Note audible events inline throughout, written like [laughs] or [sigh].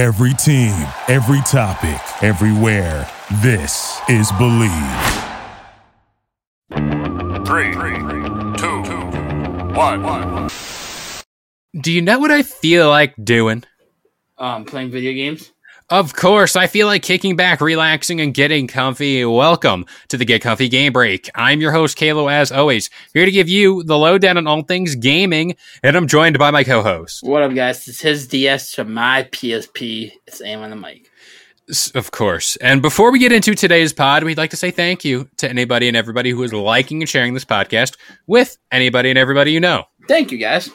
Every team, every topic, everywhere. This is Bleav. Three, two, one. Do you know what I feel like doing? Um, playing video games. Of course, I feel like kicking back, relaxing, and getting comfy. Welcome to the Get Comfy Game Break. I'm your host, Kalo, as always, here to give you the lowdown on all things gaming, and I'm joined by my co-host. What up, guys? It's his DS to my PSP. It's aim on the mic. Of course. And before we get into today's pod, we'd like to say thank you to anybody and everybody who is liking and sharing this podcast with anybody and everybody you know. Thank you, guys.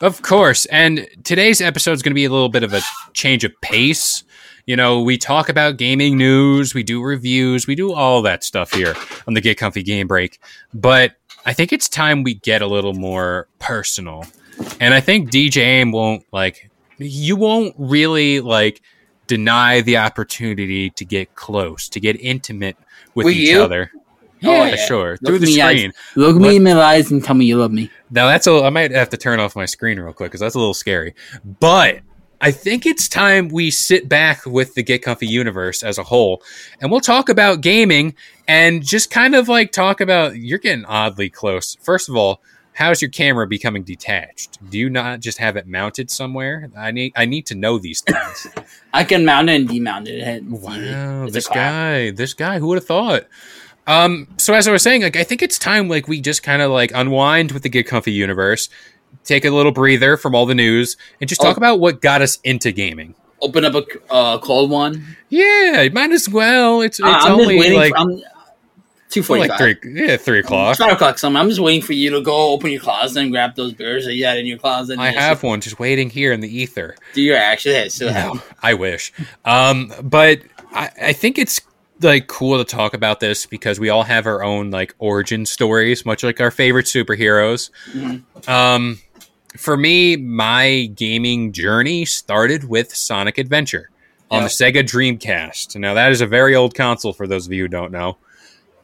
Of course. And today's episode is going to be a little bit of a change of pace. You know, we talk about gaming news, we do reviews, we do all that stuff here on the Get Comfy Game Break. But I think it's time we get a little more personal. And I think DJ Aim won't like, you won't really like deny the opportunity to get close, to get intimate with Will each you? other. Oh, yeah, yeah. sure. Look Through the me eyes- screen. Look What- me in my eyes and tell me you love me. Now that's a I might have to turn off my screen real quick because that's a little scary. But I think it's time we sit back with the Get Comfy universe as a whole, and we'll talk about gaming and just kind of like talk about you're getting oddly close. First of all, how's your camera becoming detached? Do you not just have it mounted somewhere? I need I need to know these things. [coughs] I can mount it and demount it. Wow, It's this guy, this guy, who would have thought? Um, so as I was saying, like I think it's time like we just kind of like unwind with the Get Comfy universe, take a little breather from all the news, and just talk Oh. about what got us into gaming. Open up a uh, cold one. Yeah, might as well. It's it's Uh, only like, for, I'm two forty like three, yeah, three o'clock. Five o'clock. Something. I'm just waiting for you to go open your closet and grab those beers that you had in your closet. I have one just waiting here in the ether. Do you actually have still have? No, I wish. Um, but I, I think it's like cool to talk about this because we all have our own like origin stories, much like our favorite superheroes. Mhm. Um, for me, my gaming journey started with Sonic Adventure on Yeah. the Sega Dreamcast. Now that is a very old console for those of you who don't know.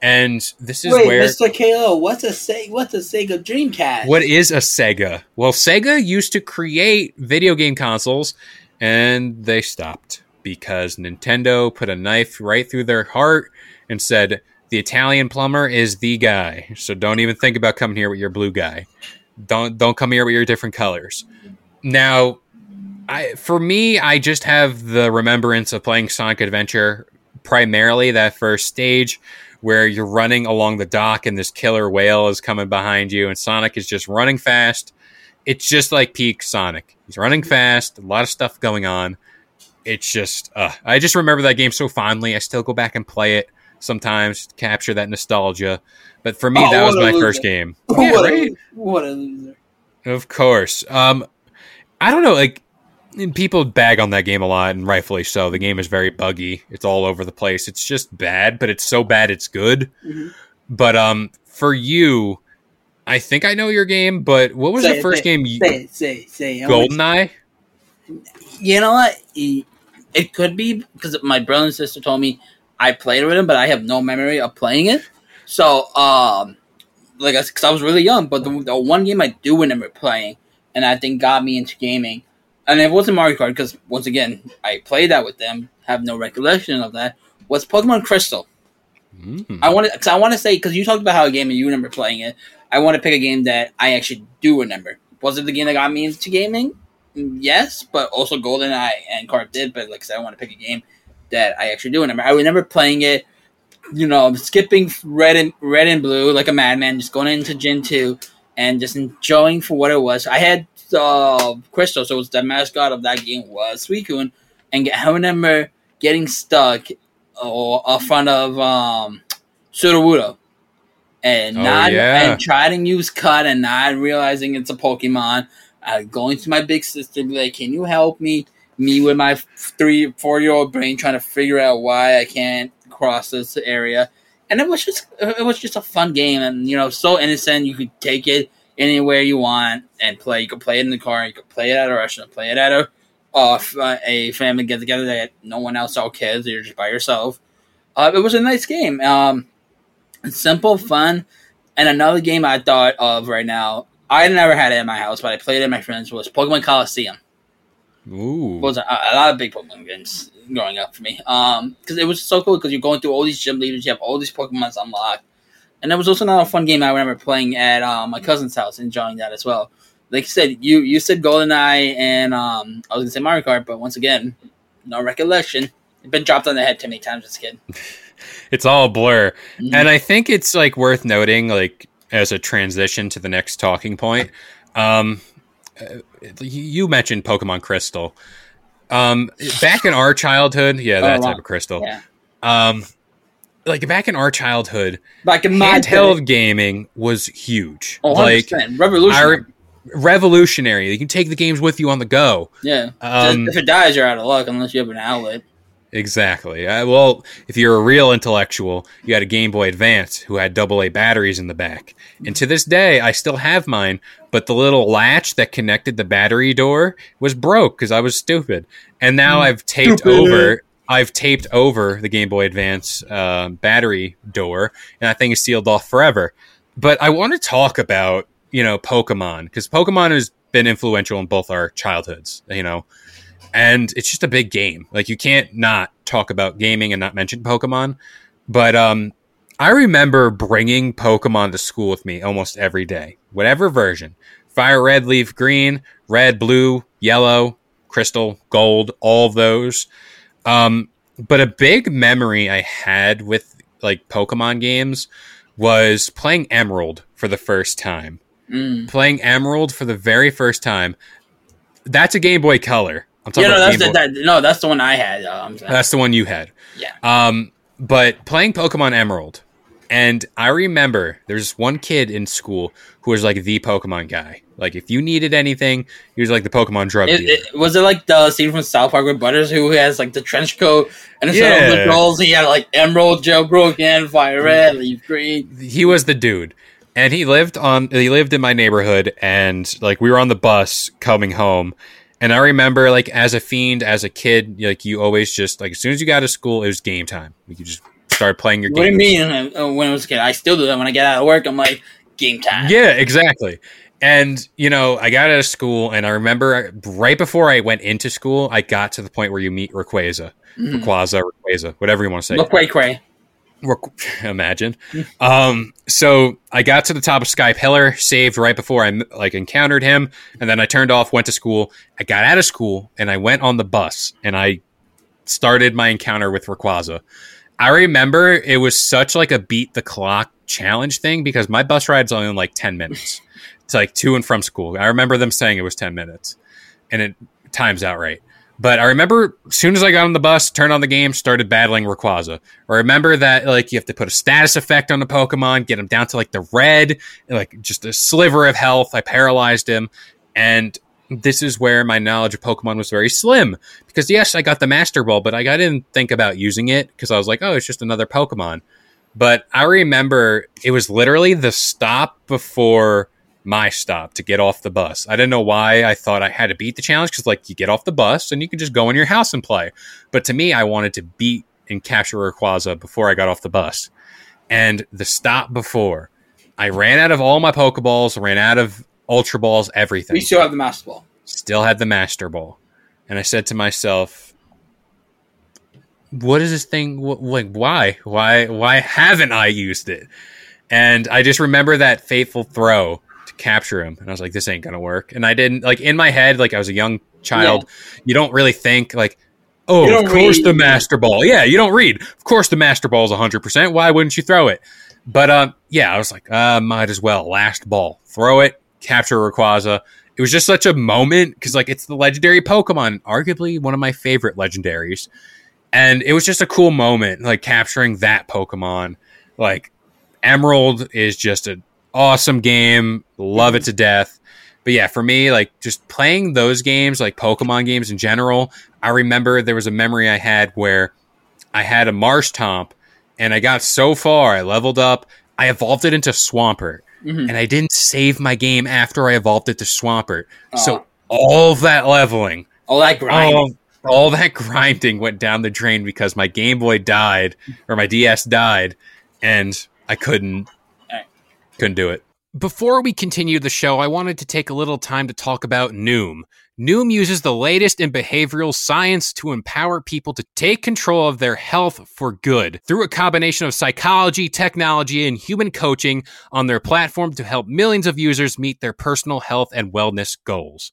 And this is Wait, where Mr. KO, what's a Sega? What's a Sega Dreamcast? what is a Sega? Well, Sega used to create video game consoles and they stopped because Nintendo put a knife right through their heart and said, The Italian plumber is the guy. So don't even think about coming here with your blue guy. Don't don't come here with your different colors. Now, I for me, I just have the remembrance of playing Sonic Adventure primarily that first stage where you're running along the dock and this killer whale is coming behind you and Sonic is just running fast. It's just like peak Sonic. He's running fast, a lot of stuff going on. It's just uh, I just remember that game so fondly. I still go back and play it sometimes capture that nostalgia. But for me, Oh, that was my [laughs] loser. first game. Yeah, what, right? a, what a loser. Of course. Um, I don't know. Like people bag on that game a lot, and rightfully so. The game is very buggy. It's all over the place. It's just bad, but it's so bad it's good. Mhm. But um, for you, I think I know your game. But what was Say the it, first say game? You, Say it, say it, say it. Goldeneye. You know what? It could be because my brother and sister told me I played with him, but I have no memory of playing it. So, um, like, because I was really young, but the, the one game I do remember playing, and I think got me into gaming, and it wasn't Mario Kart because once again I played that with them, have no recollection of that. Was Pokemon Crystal? Mm. I want to, cause I want to say, because you talked about how a game and you remember playing it. I want to pick a game that I actually do remember. Was it the game that got me into gaming? Mm, Yes, but also GoldenEye and Carp did. But like I said, I want to pick a game that I actually do remember. I remember playing it. You know, skipping red and red and blue like a madman, just going into Gen two and just enjoying for what it was. I had uh, Crystal, so it was the mascot of that game was Suicune, and I remember getting stuck or in front of um, Sudowoodo and Oh, not yeah. and trying to use cut and not realizing it's a Pokemon. Uh, going to my big sister, be like, "Can you help me?" Me with my three, four year old brain trying to figure out why I can't cross this area, and it was just it was just a fun game, and you know, so innocent. You could take it anywhere you want and play. You could play it in the car. You could play it at a restaurant. Play it at a uh, f- uh, a family get together that no one else saw kids. You're just by yourself. Uh, it was a nice game. Um, simple, fun, and another game I thought of right now. I never had it in my house, but I played it with my friends. Was Pokemon Colosseum. Ooh. was a, a lot of big Pokemon games growing up for me. Um, because it was so cool because you're going through all these gym leaders, you have all these Pokemons unlocked, and that was also another fun game I remember playing at um, my cousin's house, enjoying that as well. Like you said, you you said GoldenEye and um, I was gonna say Mario Kart, but once again, no recollection. It's been dropped on the head too many times as a kid. [laughs] It's all a blur. Mhm. And I think it's like worth noting, like as a transition to the next talking point. Um, you mentioned Pokemon Crystal. Um, back in our childhood, yeah, that Oh, wow. type of crystal. Yeah, Um, like back in our childhood, back in my handheld gaming was huge. oh, like revolutionary. Re- revolutionary. You can take the games with you on the go. yeah, Um, if it dies, you're out of luck unless you have an outlet. Exactly. Uh, well, if you're a real intellectual, you had a Game Boy Advance who had AA batteries in the back. And to this day, I still have mine, but the little latch that connected the battery door was broke because I was stupid. And now I've taped Stupid. over. I've taped over the Game Boy Advance uh, battery door, and that thing is sealed off forever. But I want to talk about you know Pokemon because Pokemon has been influential in both our childhoods. You know, and it's just a big game. Like you can't not talk about gaming and not mention Pokemon. But um, I remember bringing Pokemon to school with me almost every day, whatever version: Fire Red, Leaf Green, Red, Blue, Yellow, Crystal, Gold, all those. Um, but a big memory I had with like Pokemon games was playing Emerald for the first time Mm. playing Emerald for the very first time. That's a Game Boy Color. I'm talking Yeah, no, about that's the, that, no, that's the one I had. Um, That's the one you had. Yeah. Um, but playing Pokemon Emerald, and I remember there's one kid in school who was like the Pokemon guy. Like if you needed anything, he was like the Pokemon drug It, dealer. it, was it like the scene from South Park with Butters, who has like the trench coat and instead of the rolls, he had like emerald, jailbroken, fire red, leaf green. he was the dude and he lived on he lived in my neighborhood and like we were on the bus coming home and i remember like as a fiend as a kid like you always just like as soon as you got to school it was game time you could just start playing your game. What do you mean? uh, When I was a kid, I still do that. When I get out of work, I'm like game time. yeah exactly and you know i got out of school and i remember right before i went into school i got to the point where you meet Rayquaza, Mhm. Rayquaza, Rayquaza, whatever you want to say Look, cray cray. Requ- [laughs] imagine. Um, so I got to the top of Sky Pillar, saved right before I like encountered him, and then I turned off, went to school. I got out of school and I went on the bus and I started my encounter with Rayquaza. I remember it was such like a beat the clock challenge thing because my bus ride's only like ten minutes. It's like to and from school. I remember them saying it was ten minutes, and it times out right. But I remember as soon as I got on the bus, turned on the game, started battling Rayquaza. I remember that like you have to put a status effect on the Pokemon, get him down to like the red, like just a sliver of health. I paralyzed him, and this is where my knowledge of Pokemon was very slim. Because yes, I got the Master Ball, but I didn't think about using it because I was like, oh, it's just another Pokemon. But I remember it was literally the stop before my stop to get off the bus. I didn't know why I thought I had to beat the challenge because like you get off the bus and you can just go in your house and play. But to me, I wanted to beat and capture Rayquaza before I got off the bus. And the stop before, I ran out of all my Pokeballs, ran out of Ultra Balls, everything We still have the master ball. still had the master ball and i said to myself what is this thing like why why why haven't i used it and i just remember that fateful throw capture him. And i was like this ain't gonna work. And i didn't like in my head like i was a young child you don't really think like oh of course read. the master ball yeah you don't read. Of course the master ball is 100% why wouldn't you throw it? But um yeah i was like uh might as well. Last ball. Throw it capture Rayquaza. It was just such a moment because like it's the legendary pokemon arguably one of my favorite legendaries. And it was just a cool moment like capturing that pokemon. Like emerald is just an awesome game love it to death but yeah for me like just playing those games like pokemon games in general i remember there was a memory i had where i had a Marshtomp and i got so far i leveled up i evolved it into swampert Mhm. and I didn't save my game after I evolved it to Swampert. So all that leveling, all that grind. all, all that [laughs] grinding went down the drain because my Game Boy died or my DS died, and I couldn't. Couldn't do it. Before we continue the show, I wanted to take a little time to talk about Noom. Noom uses the latest in behavioral science to empower people to take control of their health for good through a combination of psychology, technology, and human coaching on their platform to help millions of users meet their personal health and wellness goals.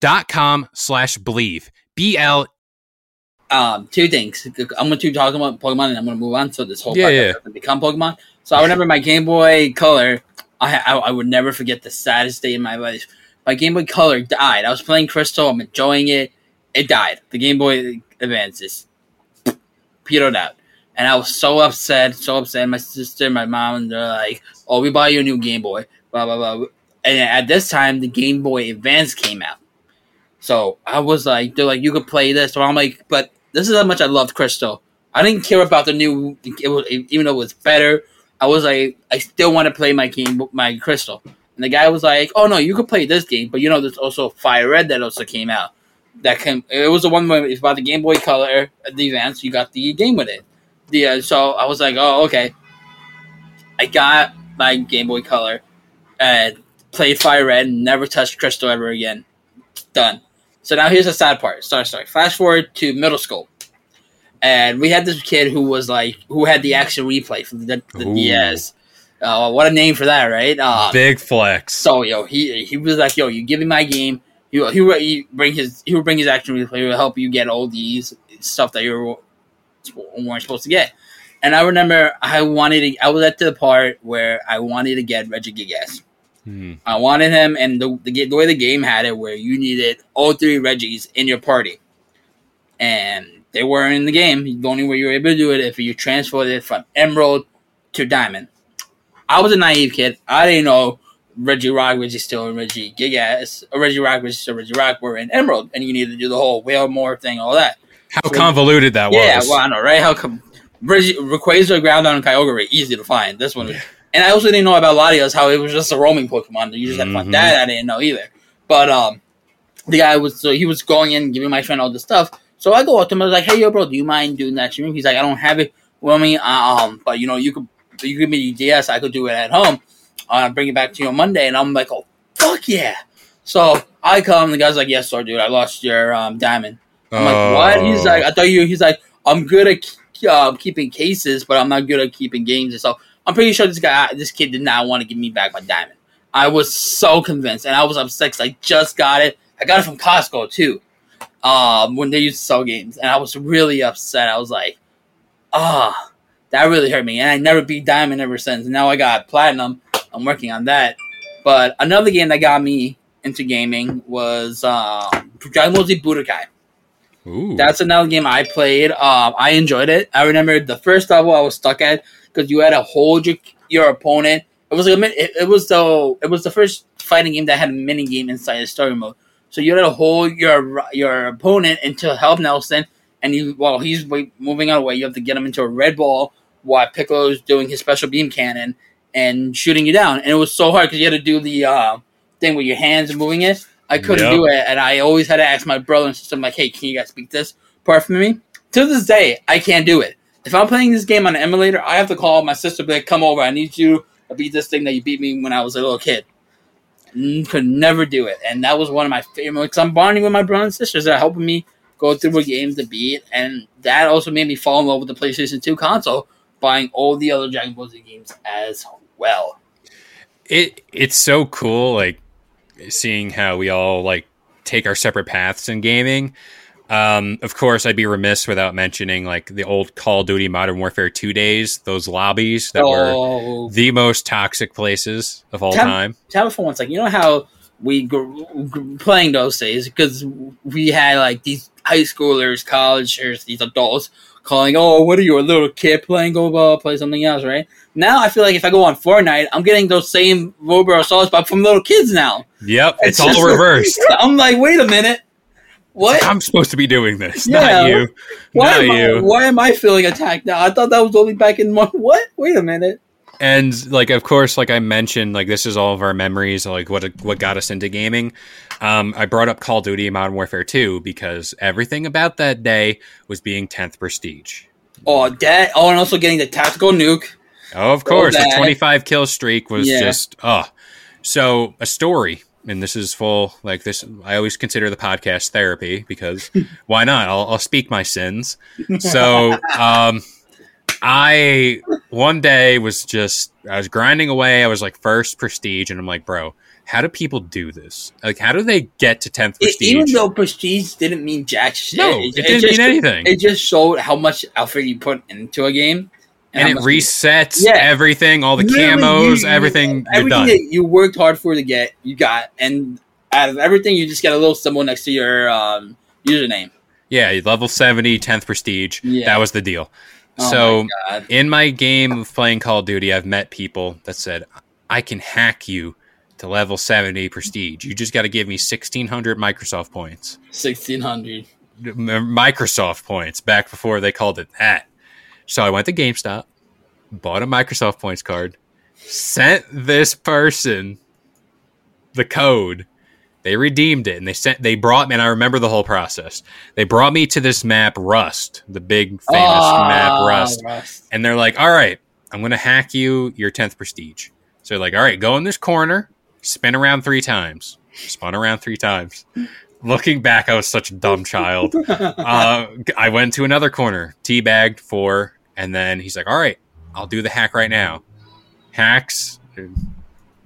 dot com slash bleav. B L. Um, two things. I'm going to talk about Pokemon, and I'm going to move on. So this whole Yeah, yeah. doesn't become Pokemon. So I remember my Game Boy Color. I, I I would never forget the saddest day in my life. My Game Boy Color died. I was playing Crystal. I'm enjoying it. It died. The Game Boy Advance just petered out. And I was so upset, so upset. My sister, my mom, and they're like, "Oh, we buy you a new Game Boy." Blah blah blah. And at this time, the Game Boy Advance came out. So I was like, they're like, you could play this. So I'm like, but this is how much I loved Crystal. I didn't care about the new, it was, even though it was better. I was like, I still want to play my game, my Crystal. And the guy was like, oh no, you could play this game, but you know, there's also Fire Red that also came out. That came, it was the one where it's about the Game Boy Color, the Advance. You got the game with it. The uh, so I was like, oh okay. I got my Game Boy Color and played Fire Red and never touched Crystal ever again. Done. So now here's the sad part. Sorry, sorry. Fast forward to middle school, and we had this kid who was like, who had the action replay for the, the Ooh. DS. Uh, what a name for that, right? Uh, Big flex. so yo, he he was like, yo, you give me my game. He he would he bring his he would bring his action replay. He would help you get all these stuff that you were, weren't supposed to get. And I remember I wanted to. I was at the part where I wanted to get Regigigas. Hmm. I wanted him, and the, the the way the game had it, where you needed all three Regis in your party, and they were in the game. The only way you were able to do it if you transferred it from Emerald to Diamond. I was a naive kid. I didn't know Regirock, Reggie still Regigigas, or Regirock, Reggie Steel, Regirock were in Emerald, and you needed to do the whole whale more thing, all that. How convoluted that Yeah, was. Yeah, well, I know, right? How come Reggie Rayquaza, Groudon, and Kyogre easy to find. This one was and I also didn't know about Latios, how it was just a roaming Pokemon. You just had to Mhm. find that. I didn't know either. But um, the guy was so he was going in, giving my friend all this stuff. So I go up to him. I was like, "Hey, yo, bro, do you mind doing that stream?" He's like, "I don't have it with me. Um, but you know, you could you give me the DS. I could do it at home. Uh, bring it back to you on Monday." And I'm like, "Oh, fuck yeah!" So I come. The guy's like, "Yes, sir, dude. I lost your um diamond." I'm like, "What?" He's like, "I thought you." He's like, "I'm good at uh, keeping cases, but I'm not good at keeping games and stuff." I'm pretty sure this guy, this kid, did not want to give me back my diamond. I was so convinced, and I was upset 'cause I just got it. I got it from Costco too, um, when they used to sell games, and I was really upset. I was like, "Ah, that really hurt me." And I never beat diamond ever since. Now I got platinum. I'm working on that. But another game that got me into gaming was um, Dragon Ball Z Budokai. Ooh. That's another game I played. Um, I enjoyed it. I remember the first level I was stuck at because you had to hold your your opponent. It was like a it, it was the it was the first fighting game that had a mini game inside the story mode. So you had to hold your your opponent into help Nelson, and you while he's moving out of the way, you have to get him into a red ball while Piccolo's doing his special beam cannon and shooting you down. And it was so hard because you had to do the uh, thing with your hands moving it. I couldn't Yep. do it, and I always had to ask my brother and sister, I'm like, "Hey, can you guys speak this part for me?" To this day, I can't do it. If I'm playing this game on an emulator, I have to call my sister, be like, "Come over, I need you to beat this thing that you beat me when I was a little kid." Mm, Could never do it, and that was one of my favorite. Because I'm bonding with my brother and sisters that are helping me go through the games to beat, and that also made me fall in love with the PlayStation 2 console, buying all the other Dragon Ball Z games as well. it it's so cool like seeing how we all like take our separate paths in gaming um of course i'd be remiss without mentioning like the old call of duty modern warfare 2 days those lobbies that were Oh, the most toxic places of all time tell me for one second. You know how we grew, grew playing those days because we had like these high schoolers, collegers, these adults calling, "Oh, what are you, a little kid playing? Go blah, play something else." Right now, I feel like if I go on Fortnite, I'm getting those same Robo assaults, but from little kids now. yep it's, It's all reversed [laughs] I'm like, wait a minute, what? i'm supposed to be doing this Yeah, not you Why not am, I, you why am I feeling attacked now? I thought that was only back in Mar- what? Wait a minute. and like of course like i mentioned like this is all of our memories like what what got us into gaming um, i brought up call of duty modern warfare 2 because everything about that day was being 10th prestige Oh, that. Oh, and also getting the tactical nuke. oh of course the 25 kill streak was Yeah. just oh so a story and this is full like this i always consider the podcast therapy because [laughs] why not? I'll, I'll speak my sins. [laughs] So um i one day was just i was grinding away. I was like first prestige and i'm like bro how do people do this? Like how do they get to 10th It, prestige? even though prestige didn't mean jack shit, no it, didn't just, mean anything. It just showed how much effort you put into a game, and how it resets Yeah. everything all the Literally, camos you- everything you're everything done that you worked hard for to get, you got, and out of everything, you just get a little symbol next to your um, username. yeah level 70 10th prestige Yeah. that was the deal Oh so my in my game of playing Call of Duty, I've met people that said, I can hack you to level 70 prestige. You just got to give me 1600 Microsoft points. sixteen hundred. Microsoft points back before they called it that. So I went to GameStop, bought a Microsoft points card, sent this person the code. They redeemed it and they sent they brought me and I remember the whole process. They brought me to this map Rust, the big famous map Ah, Rust and they're like, "All right, I'm going to hack you your 10th prestige." So they're like, "All right, go in this corner, spin around 3 times." Spun around 3 times. Looking back, I was such a dumb child. [laughs] Uh, I went to another corner, teabagged 4, and then he's like, "All right, I'll do the hack right now." Hacks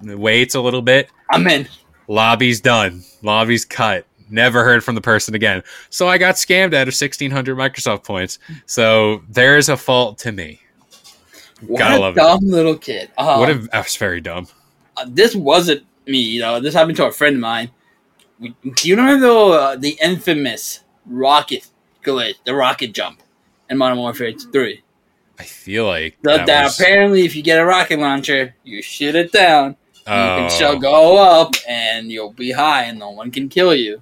waits a little bit, I'm in. lobby's done. Lobby's cut. Never heard from the person again. So I got scammed out of 1600 Microsoft points. So there's a fault to me. What Gotta a love it. dumb little kid. Uh, What if was very dumb? uh, this wasn't me, you know. This happened to a friend of mine. We- Do you remember the, uh, the infamous rocket glitch, the rocket jump in Modern Warfare 3? I feel like That, that was, apparently, if you get a rocket launcher, you shoot it down. Oh. You can oh, still go up, and you'll be high, and no one can kill you.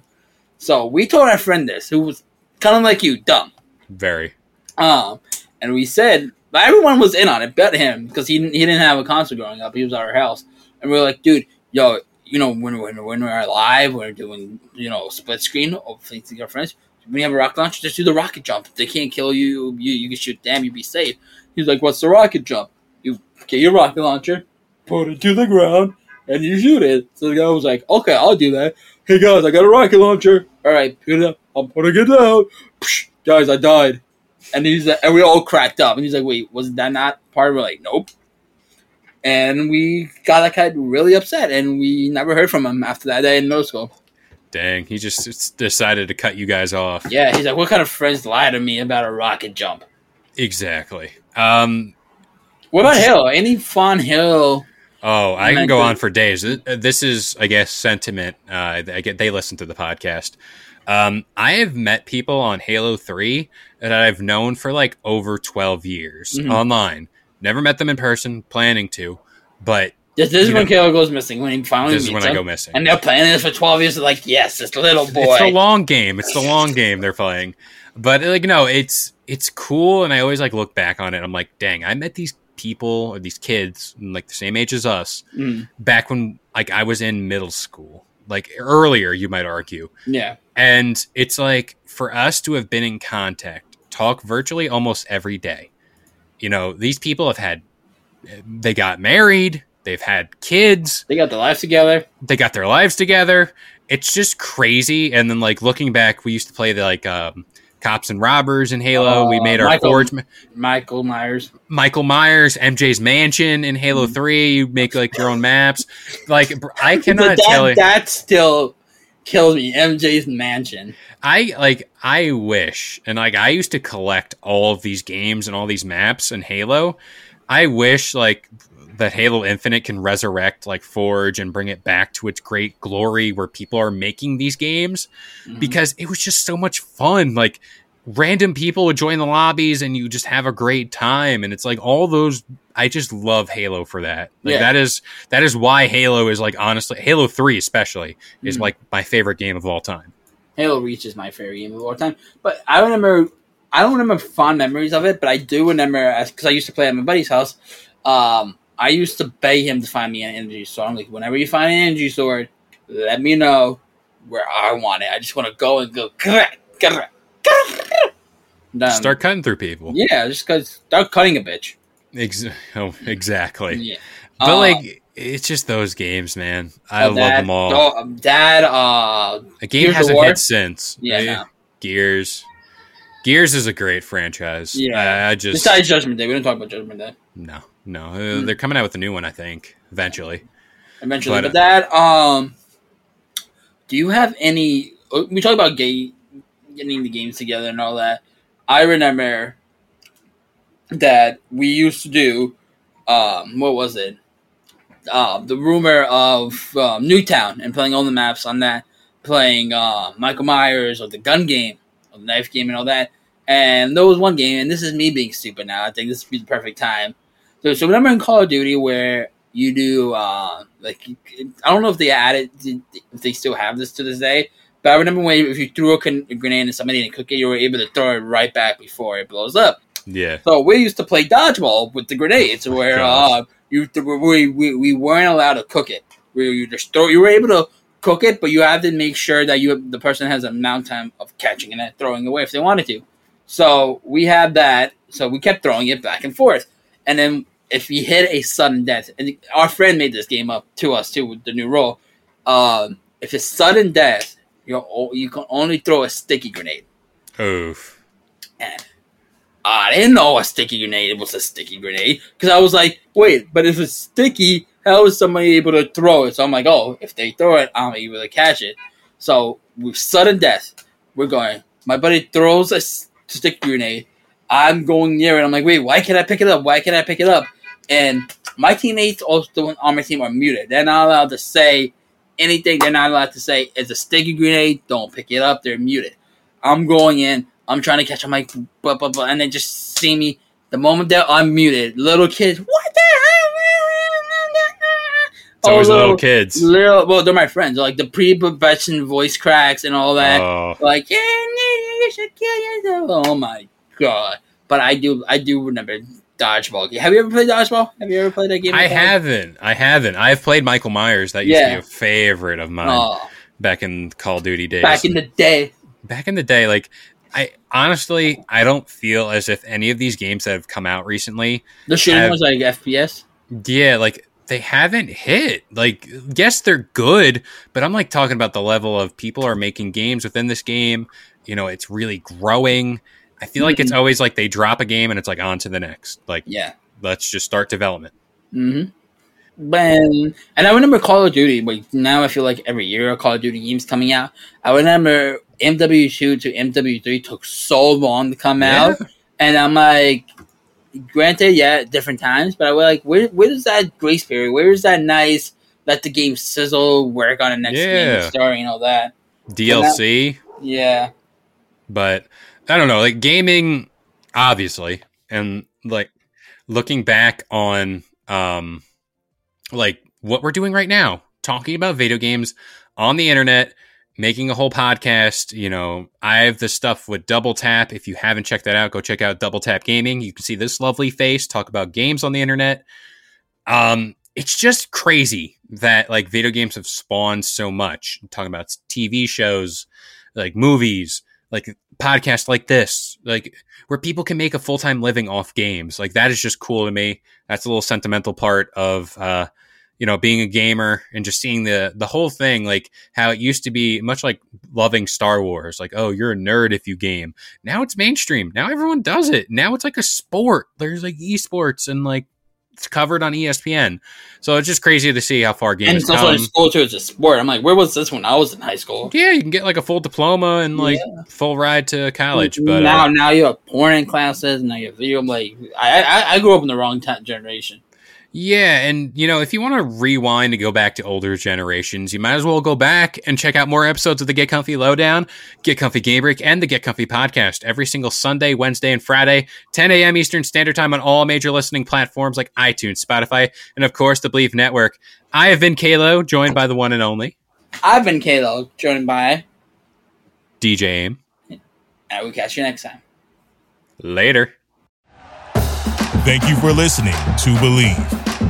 So we told our friend this, who was kind of like you, dumb. very. Um, and we said, but everyone was in on it, bet him, because he, didn't- he didn't have a console growing up. He was at our house. And we were like, dude, yo, you know, when, when, when we're live, we're doing, you know, split screen of things to your friends. When you have a rocket launcher, just do the rocket jump. If they can't kill you, you, you can shoot them, you'd be safe. He's like, what's the rocket jump? You get your rocket launcher, put it to the ground, and you shoot it. So the guy was like, okay, I'll do that. Hey guys, I got a rocket launcher. All right, pick it up. I'm putting it down. Psh, guys, I died. And he's like, and we all cracked up. And he's like, wait, was that not part? We're like, nope. And we got that guy really upset, and we never heard from him after that day in middle school. Dang, he just decided to cut you guys off. Yeah, he's like, what kind of friends lie to me about a rocket jump? Exactly. Um, What about Hill? Any fun Hill? Oh, I can go on for days. This is, I guess, sentiment. Uh, I get they listen to the podcast. Um, I have met people on Halo Three that I've known for like over twelve years Mhm. online. Never met them in person. Planning to, but This, this is You when know- Caleb goes missing, when he finally this is when I go missing. And they're playing this for 12 years. They're like, yes, this little boy. It's the long game. It's the long game they're playing. But like no, it's it's cool and I always like look back on it. I'm like, dang, I met these people or these kids like the same age as us Mm, back when like I was in middle school. Like earlier, you might argue. yeah. And it's like for us to have been in contact, talk virtually almost every day. you know, these people have had, they got married, they've had kids, They got their lives together. they got their lives together. It's just crazy. And then like looking back, we used to play the like um, cops and robbers in Halo. we Uh, made our Michael- Forge, Michael Myers. Michael Myers, MJ's Mansion in Halo Mm-hmm. Three. You make like your own maps. Like I [laughs] cannot that, tell you. that still kills me. MJ's mansion. I like I wish and like I used to collect all of these games and all these maps in Halo. I wish like that Halo Infinite can resurrect like Forge and bring it back to its great glory where people are making these games Mhm. because it was just so much fun. Like random people would join the lobbies and you just have a great time and it's like all those I just love Halo for that. Like Yeah. that is that is why Halo is like honestly Halo 3 especially is Mhm. like my favorite game of all time. Halo Reach is my favorite game of all time. But I remember, I don't remember fond memories of it, but I do remember because I used to play at my buddy's house. Um, I used to beg him to find me an energy sword. I'm like, whenever you find an energy sword, let me know where I want it. I just want to go and go. "Grr, grr, grr." Done. Start cutting through people. Yeah, just cause start cutting a bitch. Ex- oh, exactly. Yeah, But Uh, like, it's just those games, man. I uh, love that- them all. oh, Dad, uh, A game Gears hasn't hit since. Yeah, Eh, no. Gears. Gears is a great franchise. Yeah. I, I just besides Judgment Day, we don't talk about Judgment Day. No, no. Mm. They're coming out with a new one, I think, eventually. eventually. But, But, that, um, do you have any? uh, We talk about gay, getting the games together and all that. I remember that we used to do. Um, what was it? Uh, the rumor of um, Nuketown and playing all the maps on that, playing uh, Michael Myers or the gun game, or the knife game, and all that. And there was one game, and this is me being stupid now. I think this would be the perfect time. So, so remember in Call of Duty where you do uh, like I don't know if they added if they still have this to this day, but I remember when if you threw a, con- a grenade at somebody and cook it, you were able to throw it right back before it blows up. Yeah. So we used to play dodgeball with the grenades, where uh, you th- we, we we weren't allowed to cook it. We you just throw. You were able to cook it, but you have to make sure that you the person has a amount time of catching it and throwing away if they wanted to. So we had that. So we kept throwing it back and forth, and then if you hit a sudden death, and our friend made this game up to us too with the new rule. Um, if it's sudden death, you you can only throw a sticky grenade. Oof. And I didn't know a sticky grenade was a sticky grenade because I was like, wait, but if it's sticky, how is somebody able to throw it? So I'm like, oh, if they throw it, I'm able to catch it. So with sudden death, we're going. My buddy throws a sticky grenade. I'm going near it. I'm like, wait, why can't I pick it up? Why can't I pick it up? And my teammates also on my team are muted. They're not allowed to say anything. They're not allowed to say it's a sticky grenade. Don't pick it up. They're muted. I'm going in. I'm trying to catch. I'm like, blah, blah, blah, and they just see me. The moment that I'm muted, little kids, what the hell? It's always oh, little kids. Little, well, they're my friends. Like the pre-pubescent voice cracks and all that. Oh, Like, yeah, you should kill yourself. Oh my god! But I do, I do remember dodgeball. Have you ever played dodgeball? Have you ever played that game? I haven't. I haven't. I've played Michael Myers. That used to be a favorite of mine Oh, back in Call of Duty days. back in the day. back in the day, like I honestly, I don't feel as if any of these games that have come out recently, The shooting Have- was like FPS. yeah, like they haven't hit. Like, yes, they're good, but I'm like talking about the level of people are making games within this game. You know, it's really growing. I feel like it's Mhm. always like they drop a game and it's like on to the next. Like, Yeah. let's just start development. Mm-hmm. When and I remember Call of Duty. Like now, I feel like every year a Call of Duty game's coming out. I remember MW2 to MW3 took so long to come out, and I'm like, granted, yeah, different times, but I was like, where where is that grace period? Where is that nice? Let the game sizzle, work on the next Yeah. game, story, and all that. DLC. Yeah, but I don't know, like gaming, obviously, and like looking back on, um, like what we're doing right now, talking about video games on the internet, making a whole podcast. You know, I have the stuff with Double Tap. If you haven't checked that out, go check out Double Tap Gaming. You can see this lovely face talk about games on the internet. Um, it's just crazy that like video games have spawned so much. I'm talking about TV shows, like movies, like podcasts like this, like where people can make a full time living off games. Like that is just cool to me. That's a little sentimental part of uh, you know being a gamer and just seeing the the whole thing like how it used to be much like loving star wars like oh you're a nerd if you game now it's mainstream now everyone does it now it's like a sport there's like esports and like it's covered on espn so it's just crazy to see how far And games it's also in come school too. It's a sport. I'm like, where was this when I was in high school? yeah you can get like a full diploma and like full ride to college but now, uh, now you have porn in classes. Now you have video. Like, I, I, I grew up in the wrong t- generation. Yeah, and you know, if you want to rewind and go back to older generations, you might as well go back and check out more episodes of the Get Comfy Lowdown, Get Comfy Game Break, and the Get Comfy podcast every single Sunday, Wednesday, and Friday, 10 a.m. Eastern Standard Time on all major listening platforms like iTunes, Spotify, and of course the Bleav Network. I have been Kalo, joined by the one and only I've been Kalo, joined by, DJ Aim. and we'll catch you next time. Later. Thank you for listening to Bleav.